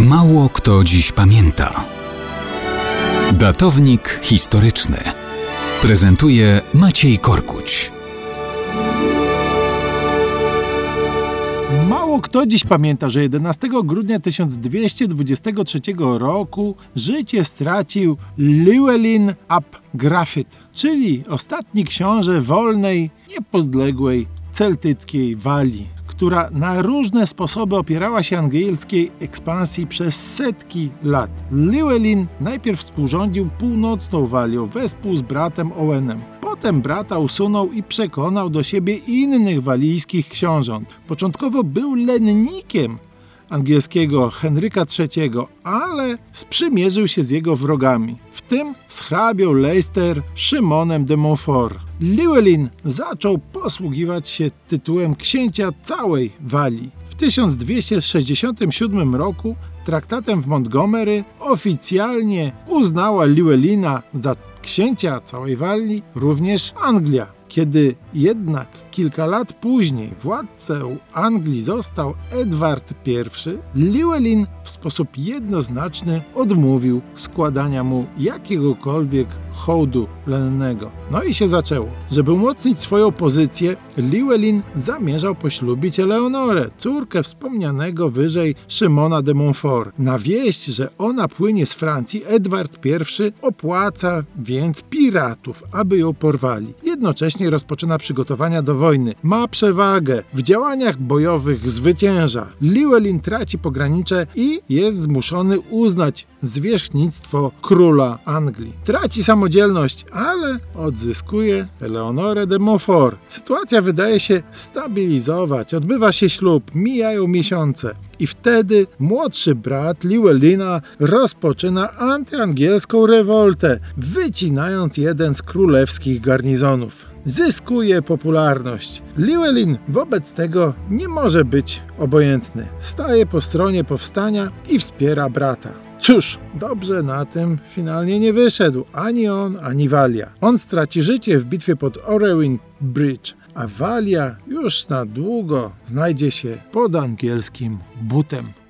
Mało kto dziś pamięta. Datownik historyczny prezentuje Maciej Korkuć. Mało kto dziś pamięta, że 11 grudnia 1223 roku życie stracił Llewellyn ap Grafit, czyli ostatni książę wolnej, niepodległej celtyckiej Walii która na różne sposoby opierała się angielskiej ekspansji przez setki lat. Llewellyn najpierw współrządził północną Walią wespół z bratem Owenem. Potem brata usunął i przekonał do siebie innych walijskich książąt. Początkowo był lennikiem angielskiego Henryka III, ale sprzymierzył się z jego wrogami, w tym z hrabią Leicester Szymonem de Montfort. Llewellyn zaczął posługiwać się tytułem księcia całej Walii. W 1267 roku traktatem w Montgomery oficjalnie uznała Llewellyna za księcia całej Walii również Anglia. Kiedy jednak kilka lat później władcą Anglii został Edward I, Llewellyn w sposób jednoznaczny odmówił składania mu jakiegokolwiek hołdu lennego. No i się zaczęło. Żeby umocnić swoją pozycję, Llewellyn zamierzał poślubić Eleonorę, córkę wspomnianego wyżej Szymona de Montfort. Na wieść, że ona płynie z Francji, Edward I opłaca więc piratów, aby ją porwali. Jednocześnie rozpoczyna przygotowania do wojny. Ma przewagę, w działaniach bojowych zwycięża. Llewellyn traci pogranicze i jest zmuszony uznać zwierzchnictwo króla Anglii. Traci samodzielność, ale odzyskuje Eleonorę de Montfort. Sytuacja wydaje się stabilizować. Odbywa się ślub, mijają miesiące. I wtedy młodszy brat Llewellyna rozpoczyna antyangielską rewoltę, wycinając jeden z królewskich garnizonów zyskuje popularność. Llewellyn wobec tego nie może być obojętny. Staje po stronie powstania i wspiera brata. Cóż, dobrze na tym finalnie nie wyszedł ani on, ani Walia. On straci życie w bitwie pod Orewin Bridge, a Walia już na długo znajdzie się pod angielskim butem.